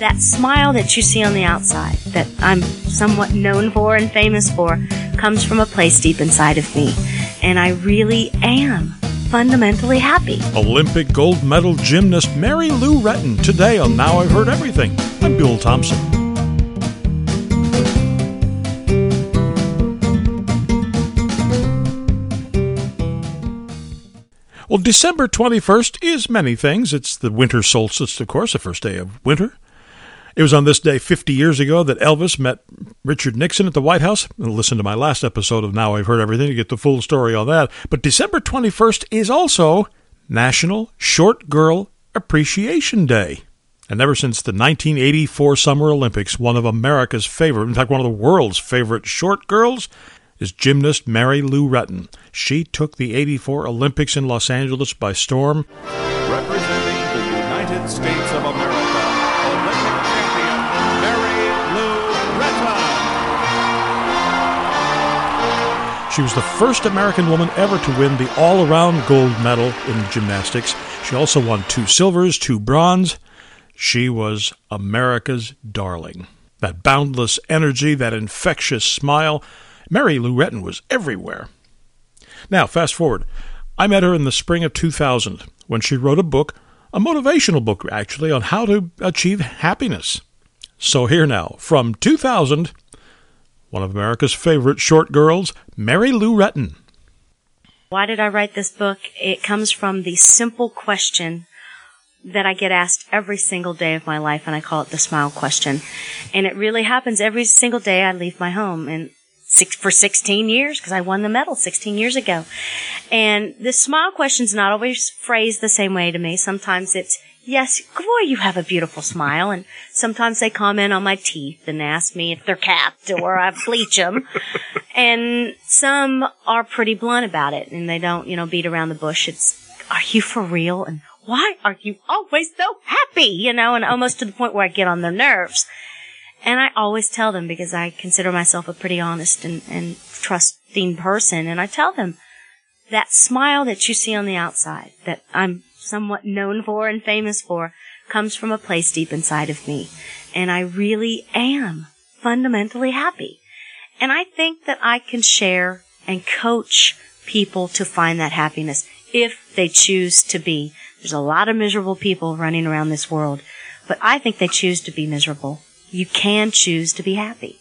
That smile that you see on the outside, that I'm somewhat known for and famous for, comes from a place deep inside of me. And I really am fundamentally happy. Olympic gold medal gymnast Mary Lou Retton today on Now I've Heard Everything. I'm Bill Thompson. Well, December 21st is many things. It's the winter solstice, of course, the first day of winter. It was on this day 50 years ago that Elvis met Richard Nixon at the White House. Listen to my last episode of Now I've Heard Everything to get the full story on that. But December 21st is also National Short Girl Appreciation Day. And ever since the 1984 Summer Olympics, one of America's favorite, in fact, one of the world's favorite short girls, is gymnast Mary Lou Retton. She took the 84 Olympics in Los Angeles by storm. Representing the United States of America, She was the first American woman ever to win the all around gold medal in gymnastics. She also won two silvers, two bronze. She was America's darling. That boundless energy, that infectious smile, Mary Lou Retton was everywhere. Now, fast forward. I met her in the spring of 2000 when she wrote a book, a motivational book actually, on how to achieve happiness. So here now, from 2000, one of America's favorite short girls, Mary Lou Retton. Why did I write this book? It comes from the simple question that I get asked every single day of my life, and I call it the smile question. And it really happens every single day I leave my home. And six, for 16 years because I won the medal 16 years ago. And the smile question's not always phrased the same way to me. Sometimes it's, yes, boy, you have a beautiful smile. And sometimes they comment on my teeth and ask me if they're capped or I bleach them. and some are pretty blunt about it and they don't, you know, beat around the bush. It's, are you for real? And why are you always so happy? You know, and almost to the point where I get on their nerves. And I always tell them because I consider myself a pretty honest and, and trusting person. And I tell them that smile that you see on the outside, that I'm somewhat known for and famous for, comes from a place deep inside of me. And I really am fundamentally happy. And I think that I can share and coach people to find that happiness if they choose to be. There's a lot of miserable people running around this world, but I think they choose to be miserable you can choose to be happy.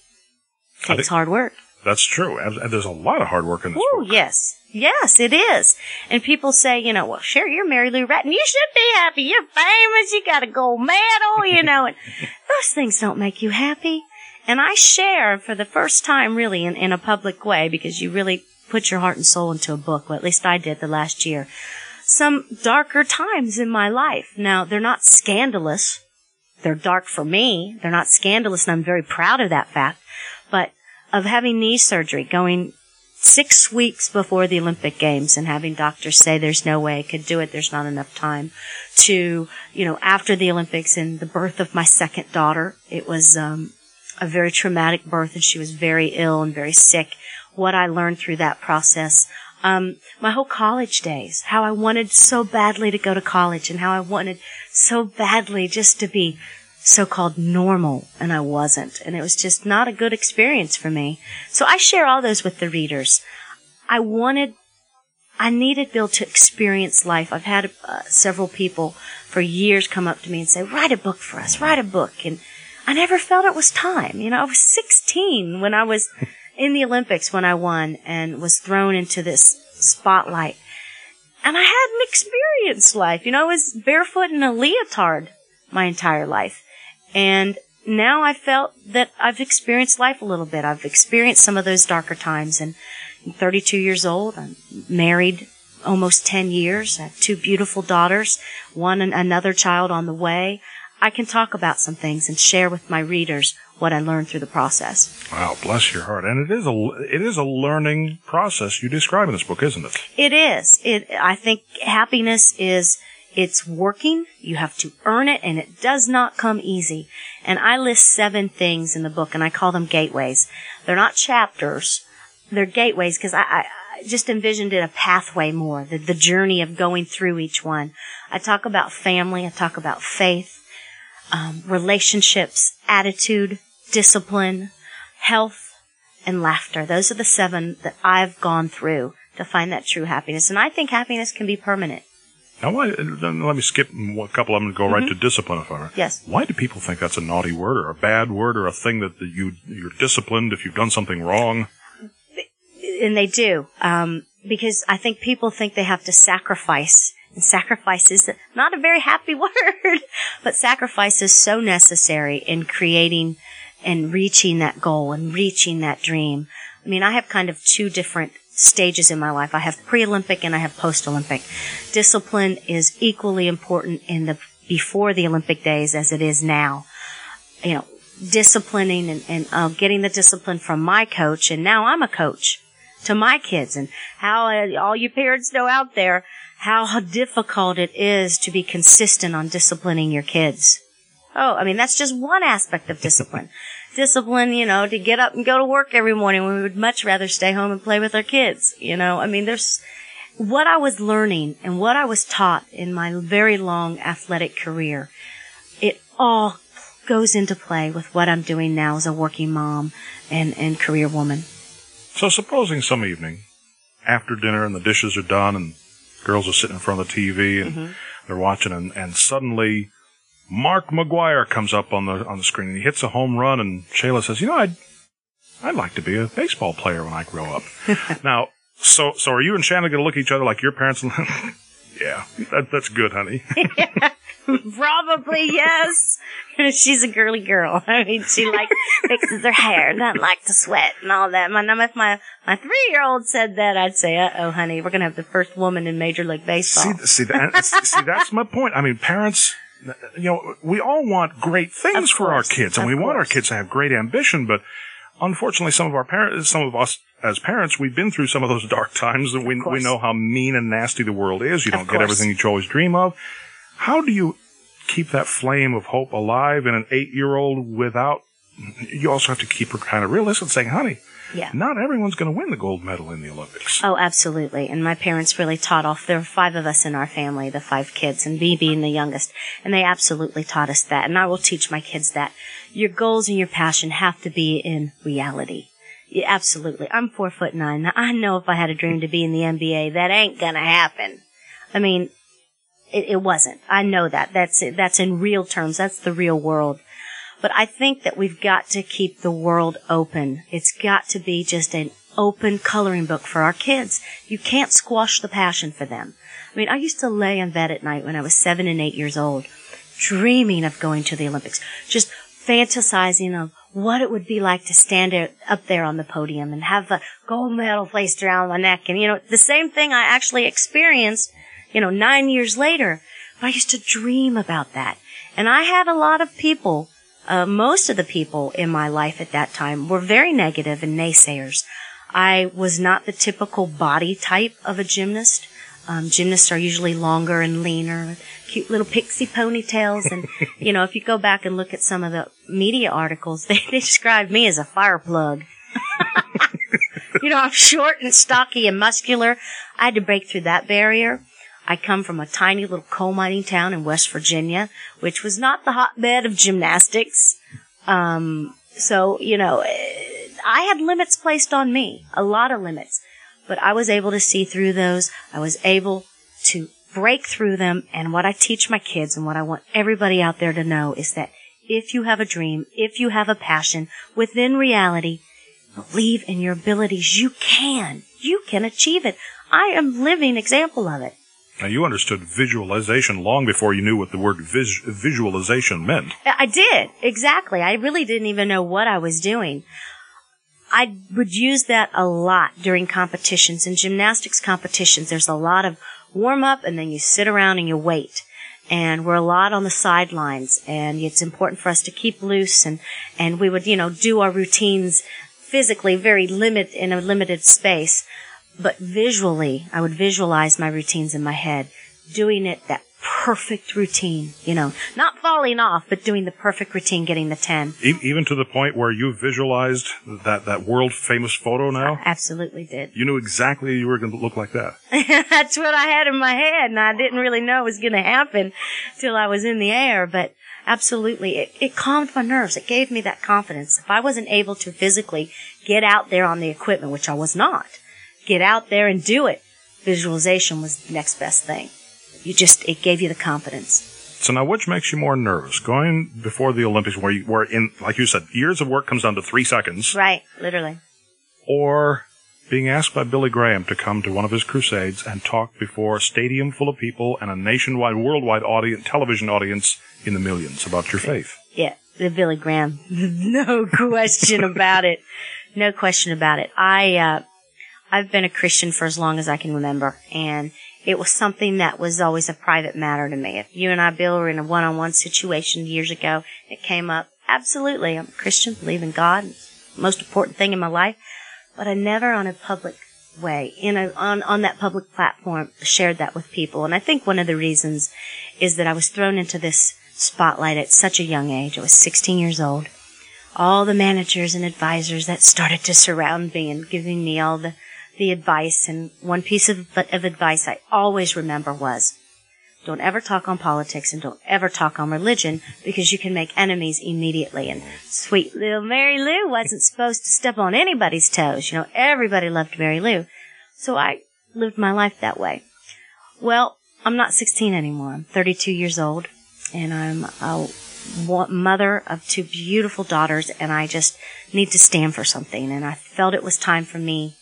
It Takes think- hard work. That's true. And, and there's a lot of hard work in this Oh, yes. Yes, it is. And people say, you know, well, sure, you're Mary Lou Retton. You should be happy. You're famous. You got a gold medal, you know, and those things don't make you happy. And I share for the first time really in, in a public way because you really put your heart and soul into a book. Well, at least I did the last year. Some darker times in my life. Now, they're not scandalous. They're dark for me. They're not scandalous and I'm very proud of that fact. But of having knee surgery, going six weeks before the Olympic Games and having doctors say there's no way I could do it, there's not enough time, to, you know, after the Olympics and the birth of my second daughter, it was um, a very traumatic birth and she was very ill and very sick. What I learned through that process. Um, my whole college days, how I wanted so badly to go to college and how I wanted so badly just to be so-called normal and I wasn't. And it was just not a good experience for me. So I share all those with the readers. I wanted, I needed Bill to experience life. I've had uh, several people for years come up to me and say, write a book for us, write a book. And I never felt it was time. You know, I was 16 when I was in the Olympics when I won and was thrown into this spotlight. And I hadn't experienced life. You know, I was barefoot in a leotard my entire life. And now I felt that I've experienced life a little bit. I've experienced some of those darker times and I'm 32 years old. I'm married almost 10 years. I have two beautiful daughters, one and another child on the way. I can talk about some things and share with my readers what I learned through the process. Wow, bless your heart. And it is a it is a learning process you describe in this book, isn't it? It is. It, I think happiness is, it's working. You have to earn it and it does not come easy. And I list seven things in the book and I call them gateways. They're not chapters. They're gateways because I, I, I just envisioned it a pathway more, the, the journey of going through each one. I talk about family. I talk about faith. um, relationships, attitude, discipline, health, and laughter. Those are the seven that I've gone through to find that true happiness. And I think happiness can be permanent. Now, why, then let me skip a couple of them and go right to discipline, if I may. Mm-hmm. Yes. Why do people think that's a naughty word or a bad word or a thing that that you you're disciplined if you've done something wrong? and they do um, because I think people think they have to sacrifice, and sacrifice is not a very happy word, but sacrifice is so necessary in creating and reaching that goal and reaching that dream. I mean, I have kind of two different stages in my life. I have pre-Olympic and I have post-Olympic. Discipline is equally important in the before the Olympic days as it is now. You know, disciplining and, and uh, getting the discipline from my coach, and now I'm a coach to my kids, and how uh, all you parents know out there how difficult it is to be consistent on disciplining your kids. Oh, I mean that's just one aspect of discipline. discipline, you know, to get up and go to work every morning when we would much rather stay home and play with our kids. You know, I mean there's what I was learning and what I was taught in my very long athletic career. It all goes into play with what I'm doing now as a working mom and, and career woman. So, supposing some evening, after dinner and the dishes are done and girls are sitting in front of the TV and Mm-hmm. they're watching, and, and suddenly Mark McGwire comes up on the on the screen and he hits a home run, and Shayla says, "You know, I'd I'd like to be a baseball player when I grow up." now, so so are you and Shannon going to look at each other like your parents? yeah, that, that's good, honey. Probably yes. She's a girly girl. I mean, she like fixes her hair, doesn't like to sweat and all that. My, if my my three year old said that, I'd say, "Uh oh, honey, we're gonna have the first woman in Major League Baseball." See, see, that, see, that's my point. I mean, parents, you know, we all want great things for our kids, and of we want our kids to have great ambition. But unfortunately, some of our parents, some of us as parents, we've been through some of those dark times, and we we know how mean and nasty the world is. You Of don't get everything you always dream of. How do you keep that flame of hope alive in an eight-year-old without? You also have to keep her kind of realistic, saying, "Honey, yeah. not everyone's going to win the gold medal in the Olympics." Oh, absolutely. And my parents really taught off. There were five of us in our family, the five kids, and me being the youngest. And they absolutely taught us that. And I will teach my kids that. Your goals and your passion have to be in reality. Yeah, absolutely. I'm four foot nine. Now, I know if I had a dream to be in the NBA, that ain't gonna happen. I mean, it, it wasn't. I know that. That's. That's in real terms. That's the real world. But I think that we've got to keep the world open. It's got to be just an open coloring book for our kids. You can't squash the passion for them. I mean, I used to lay in bed at night when I was seven and eight years old, dreaming of going to the Olympics, just fantasizing of what it would be like to stand up there on the podium and have a gold medal placed around my neck. And, you know, the same thing I actually experienced, you know, nine years later. But I used to dream about that. And I had a lot of people, uh, most of the people in my life at that time were very negative and naysayers. I was not the typical body type of a gymnast. Um, gymnasts are usually longer and leaner, cute little pixie ponytails, and you know if you go back and look at some of the media articles, they, they describe me as a fire plug. you know, I'm short and stocky and muscular. I had to break through that barrier. I come from a tiny little coal mining town in West Virginia, which was not the hotbed of gymnastics. Um, so, you know, I had limits placed on me, a lot of limits, but I was able to see through those. I was able to break through them. And what I teach my kids and what I want everybody out there to know is that if you have a dream, if you have a passion within reality, believe in your abilities. You can. You can achieve it. I am living example of it. Now, you understood visualization long before you knew what the word vis- visualization meant. Uh, I did, exactly. I really didn't even know what I was doing. I would use that a lot during competitions. In gymnastics competitions, there's a lot of warm up and then you sit around and you wait. And we're a lot on the sidelines and it's important for us to keep loose and, and we would, you know, do our routines physically very limit in a limited space. But visually, I would visualize my routines in my head, doing it that perfect routine, you know, not falling off, but doing the perfect routine, getting the 10. E- even to the point where you visualized that, that world famous photo now? Absolutely did. You knew exactly you were going to look like that. That's what I had in my head, and I didn't really know it was going to happen till I was in the air. But Absolutely. It, it calmed my nerves. It gave me that confidence. If I wasn't able to physically get out there on the equipment, which I was not, get out there and do it, visualization was the next best thing. You just, it gave you the confidence. So now, which makes you more nervous? Going before the Olympics, where you were in, like you said, years of work comes down to three seconds, Right. Literally. or being asked by Billy Graham to come to one of his crusades and talk before a stadium full of people and a nationwide, worldwide audience, television audience in the millions about your faith. Yeah, the Billy Graham. no question about it. No question about it. I, uh, I've been a Christian for as long as I can remember, and it was something that was always a private matter to me. If you and I, Bill, were in a one-on-one situation years ago, it came up. Absolutely, I'm a Christian, believe in God, most important thing in my life, but I never on a public way, in a, on, on that public platform, shared that with people. And I think one of the reasons is that I was thrown into this spotlight at such a young age. I was 16 years old. All the managers and advisors that started to surround me and giving me all the, the advice. And one piece of, of advice I always remember was, don't ever talk on politics and don't ever talk on religion because you can make enemies immediately. And sweet little Mary Lou wasn't supposed to step on anybody's toes. You know, everybody loved Mary Lou. So I lived my life that way. Well, I'm not 16 anymore. I'm 32 years old and I'm a mother of two beautiful daughters and I just need to stand for something. And I felt it was time for me.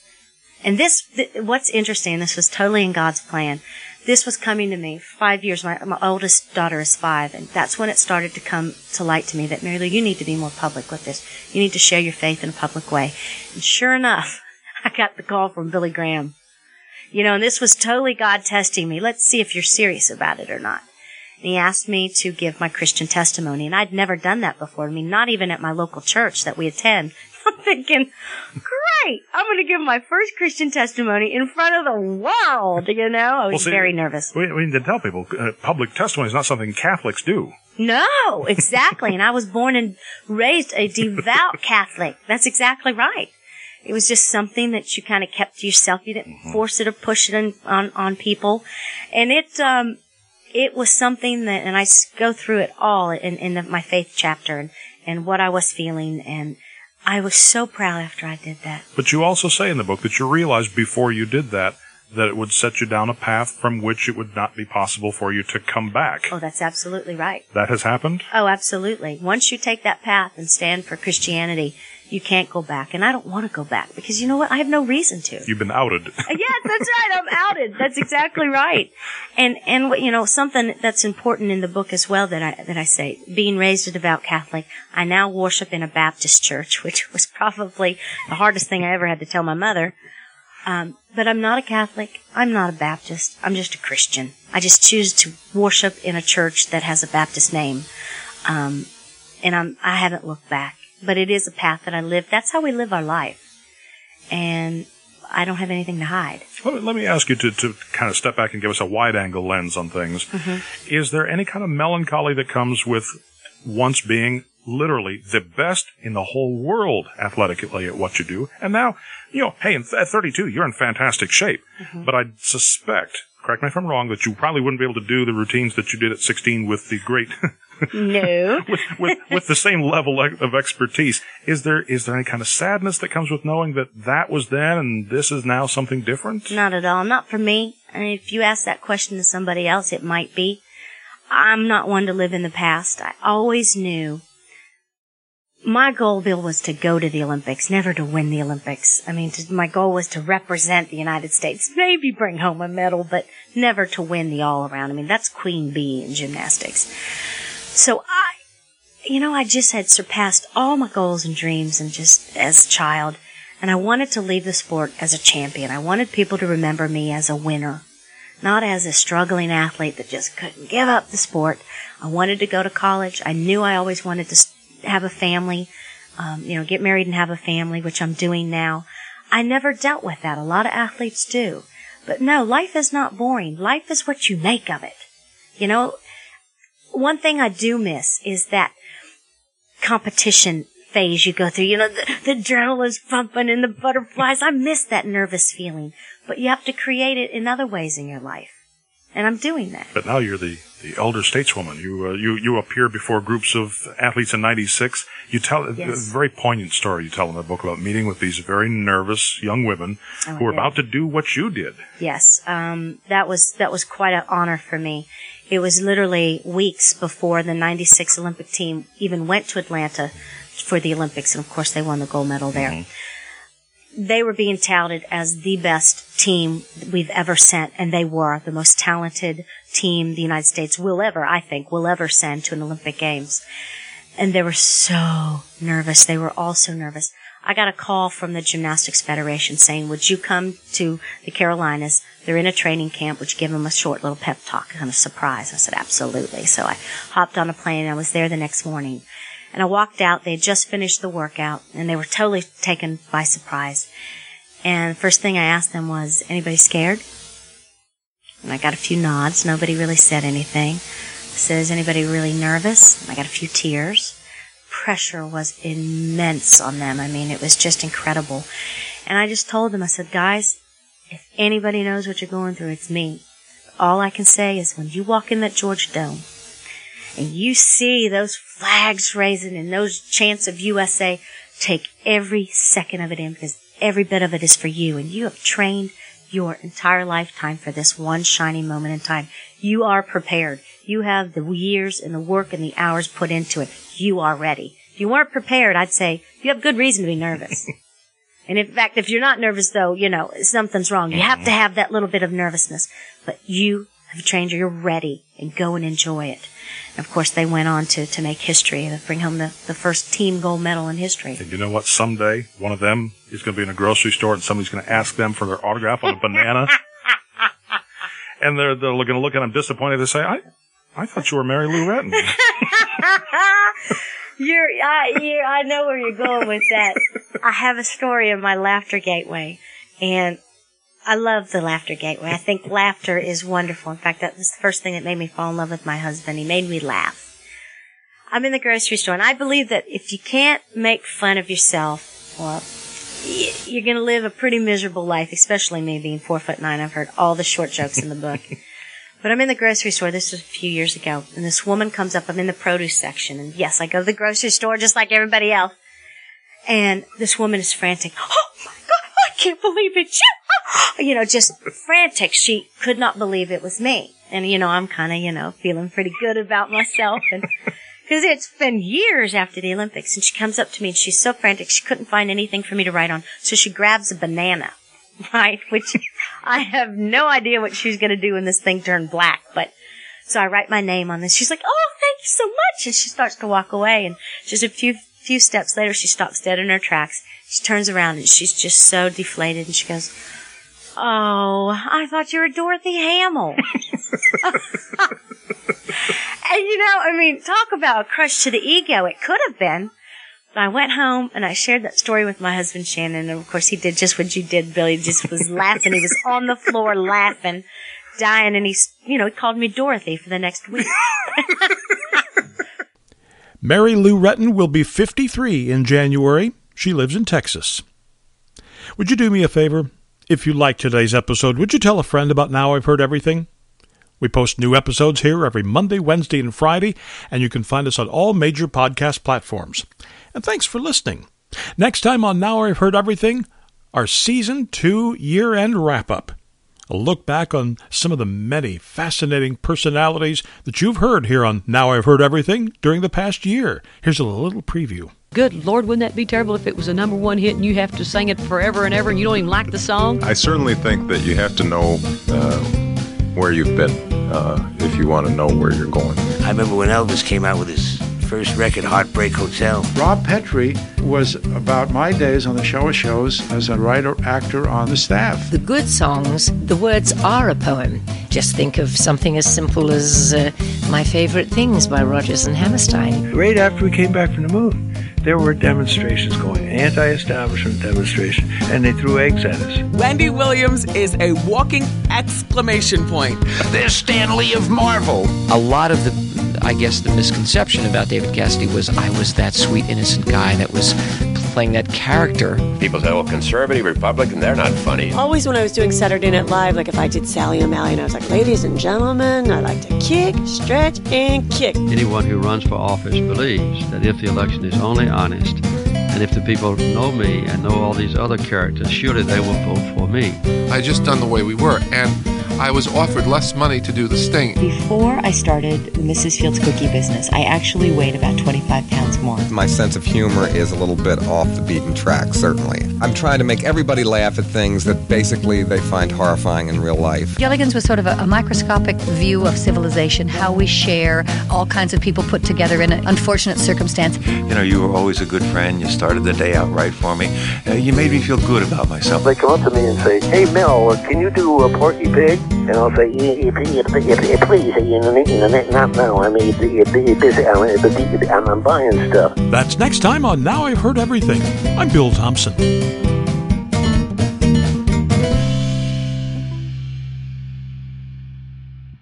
And this, th- what's interesting, this was totally in God's plan. This was coming to me five years. My, my oldest daughter is five, and that's when it started to come to light to me that Mary Lou, you need to be more public with this. You need to share your faith in a public way. And sure enough, I got the call from Billy Graham. You know, and this was totally God testing me. Let's see if you're serious about it or not. And he asked me to give my Christian testimony, and I'd never done that before. I mean, not even at my local church that we attend. I'm thinking, great, I'm going to give my first Christian testimony in front of the world. You know, I was Well, see, very nervous. We, we need to tell people uh, public testimony is not something Catholics do. No, exactly. and I was born and raised a devout Catholic. That's exactly right. It was just something that you kind of kept to yourself. You didn't force it or push it on, on, on people. And it, um, it was something that, and I go through it all in, in the, my faith chapter and, and what I was feeling. And I was so proud after I did that. But you also say in the book that you realized before you did that that it would set you down a path from which it would not be possible for you to come back. Oh, that's absolutely right. That has happened? Oh, absolutely. Once you take that path and stand for Christianity, you can't go back. And I don't want to go back because you know what? I have no reason to. You've been outed. yes, that's right. I'm outed. That's exactly right. And and what you know, something that's important in the book as well that I that I say, being raised a devout Catholic, I now worship in a Baptist church, which was probably the hardest thing I ever had to tell my mother. Um, but I'm not a Catholic. I'm not a Baptist. I'm just a Christian. I just choose to worship in a church that has a Baptist name. Um, and I'm I haven't looked back. But it is a path that I live. That's how we live our life. And I don't have anything to hide. Let me, let me ask you to, to kind of step back and give us a wide angle lens on things. Mm-hmm. Is there any kind of melancholy that comes with once being literally the best in the whole world athletically at what you do? And now, you know, hey, in th- at 32, you're in fantastic shape. Mm-hmm. But I suspect, correct me if I'm wrong, that you probably wouldn't be able to do the routines that you did at 16 with the great, No. with, with, with the same level of expertise. Is there, is there any kind of sadness that comes with knowing that that was then and this is now something different? Not at all. Not for me. And if you ask that question to somebody else, it might be. I'm not one to live in the past. I always knew my goal, Bill, was to go to the Olympics, never to win the Olympics. I mean, to, my goal was to represent the United States, maybe bring home a medal, but never to win the all around. I mean, that's queen bee in gymnastics. So I, you know, I just had surpassed all my goals and dreams and just as a child. And I wanted to leave the sport as a champion. I wanted people to remember me as a winner, not as a struggling athlete that just couldn't give up the sport. I wanted to go to college. I knew I always wanted to have a family, um, you know, get married and have a family, which I'm doing now. I never dealt with that. A lot of athletes do. But no, life is not boring. Life is what you make of it. You know, one thing I do miss is that competition phase you go through. You know, the, the adrenaline's pumping and the butterflies. I miss that nervous feeling. But you have to create it in other ways in your life. And I'm doing that. But now you're the the elder stateswoman. You uh, you you appear before groups of athletes in '96. You tell Yes. a very poignant story. You tell in the book about meeting with these very nervous young women Oh, who were yeah. about to do what you did. Yes, um, that was that was quite an honor for me. It was literally weeks before the '96 Olympic team even went to Atlanta for the Olympics, and of course they won the gold medal there. Mm-hmm. They were being touted as the best team we've ever sent, and they were the most talented team the United States will ever, I think, will ever send to an Olympic Games. And they were so nervous. They were all so nervous. I got a call from the Gymnastics Federation saying, would you come to the Carolinas? They're in a training camp. Would you give them a short little pep talk, kind of surprise? I said, absolutely. So I hopped on a plane and I was there the next morning. And I walked out. They had just finished the workout and they were totally taken by surprise. And the first thing I asked them was, anybody scared? And I got a few nods. Nobody really said anything. I said, is anybody really nervous? And I got a few tears pressure was immense on them. I mean, it was just incredible. And I just told them, I said, guys, if anybody knows what you're going through, it's me. All I can say is when you walk in that Georgia Dome and you see those flags raising and those chants of USA, take every second of it in because every bit of it is for you. And you have trained your entire lifetime for this one shining moment in time. You are prepared. You have the years and the work and the hours put into it. You are ready. If you weren't prepared, I'd say you have good reason to be nervous. and in fact, if you're not nervous though, you know, something's wrong. You have to mm-hmm. have that little bit of nervousness, but you have trained, you're ready and go and enjoy it. And of course, they went on to, to make history and bring home the, the first team gold medal in history. And you know what? Someday one of them is going to be in a grocery store and somebody's going to ask them for their autograph on a banana. and they're, they're going to look at them disappointed. They say, I, I thought you were Mary Lou Retton. You're, I, you I know where you're going with that. I have a story of my laughter gateway, and I love the laughter gateway. I think laughter is wonderful. In fact, that was the first thing that made me fall in love with my husband. He made me laugh. I'm in the grocery store, and I believe that if you can't make fun of yourself, well, you're going to live a pretty miserable life, especially me being four foot nine. I've heard all the short jokes in the book. But I'm in the grocery store. This was a few years ago, and this woman comes up. I'm in the produce section, and yes, I go to the grocery store just like everybody else. And this woman is frantic. Oh my God! I can't believe you! You know, just frantic. She could not believe it was me. And you know, I'm kind of you know feeling pretty good about myself, and because it's been years after the Olympics, and she comes up to me and she's so frantic she couldn't find anything for me to write on, so she grabs a banana right? Which I have no idea what she's going to do when this thing turned black. But so I write my name on this. She's like, "Oh, thank you so much," and she starts to walk away. And just a few few steps later, she stops dead in her tracks. She turns around and she's just so deflated, and she goes. Oh, I thought you were Dorothy Hamill. and you know, I mean, talk about a crush to the ego. It could have been. But I went home and I shared that story with my husband Shannon, and of course he did just what you did, Billy. He just was laughing. He was on the floor laughing, dying, and he, you know, he called me Dorothy for the next week. Mary Lou Retton will be 53 in January. She lives in Texas. Would you do me a favor? If you liked today's episode, would you tell a friend about Now I've Heard Everything? We post new episodes here every Monday, Wednesday, and Friday, and you can find us on all major podcast platforms. And thanks for listening. Next time on Now I've Heard Everything, our Season 2 year end wrap up. A look back on some of the many fascinating personalities that you've heard here on Now I've Heard Everything during the past year. Here's a little preview. Good Lord, wouldn't that be terrible if it was a number one hit and you have to sing it forever and ever and you don't even like the song? I certainly think that you have to know uh, where you've been uh, if you want to know where you're going. I remember when Elvis came out with his first record, Heartbreak Hotel. Rob Petrie was about my days on the show of shows as a writer actor on the staff. The good songs, the words are a poem. Just think of something as simple as uh, My Favorite Things by Rodgers and Hammerstein. Right after we came back from the moon, there were demonstrations going, anti-establishment demonstration, and they threw eggs at us. Wendy Williams is a walking exclamation point. There's Stan Lee of Marvel. A lot of the, I guess, the misconception about David Cassidy was I was that sweet, innocent guy that was playing that character. People say, well, conservative, Republican, they're not funny. Always when I was doing Saturday Night Live, like if I did Sally O'Malley and I was like, ladies and gentlemen, I like to kick, stretch, and kick. Anyone who runs for office believes that if the election is only honest, and if the people know me and know all these other characters, surely they will vote for me. I just done the way we were, and I was offered less money to do the sting. Before I started Mrs. Fields cookie business, I actually weighed about 25 pounds more. My sense of humor is a little bit off the beaten track, certainly. I'm trying to make everybody laugh at things that basically they find horrifying in real life. Gilligan's was sort of a, a microscopic view of civilization, how we share, all kinds of people put together in an unfortunate circumstance. You know, you were always a good friend. You started the day out right for me. Uh, you made me feel good about myself. They come up to me and say, "Hey, Mel, can you do a Porky Pig?" And I'll say, "Yeah, please, please, you know, not now. I mean, I'm buying stuff." That's next time on Now I've Heard Everything. I'm Bill Thompson.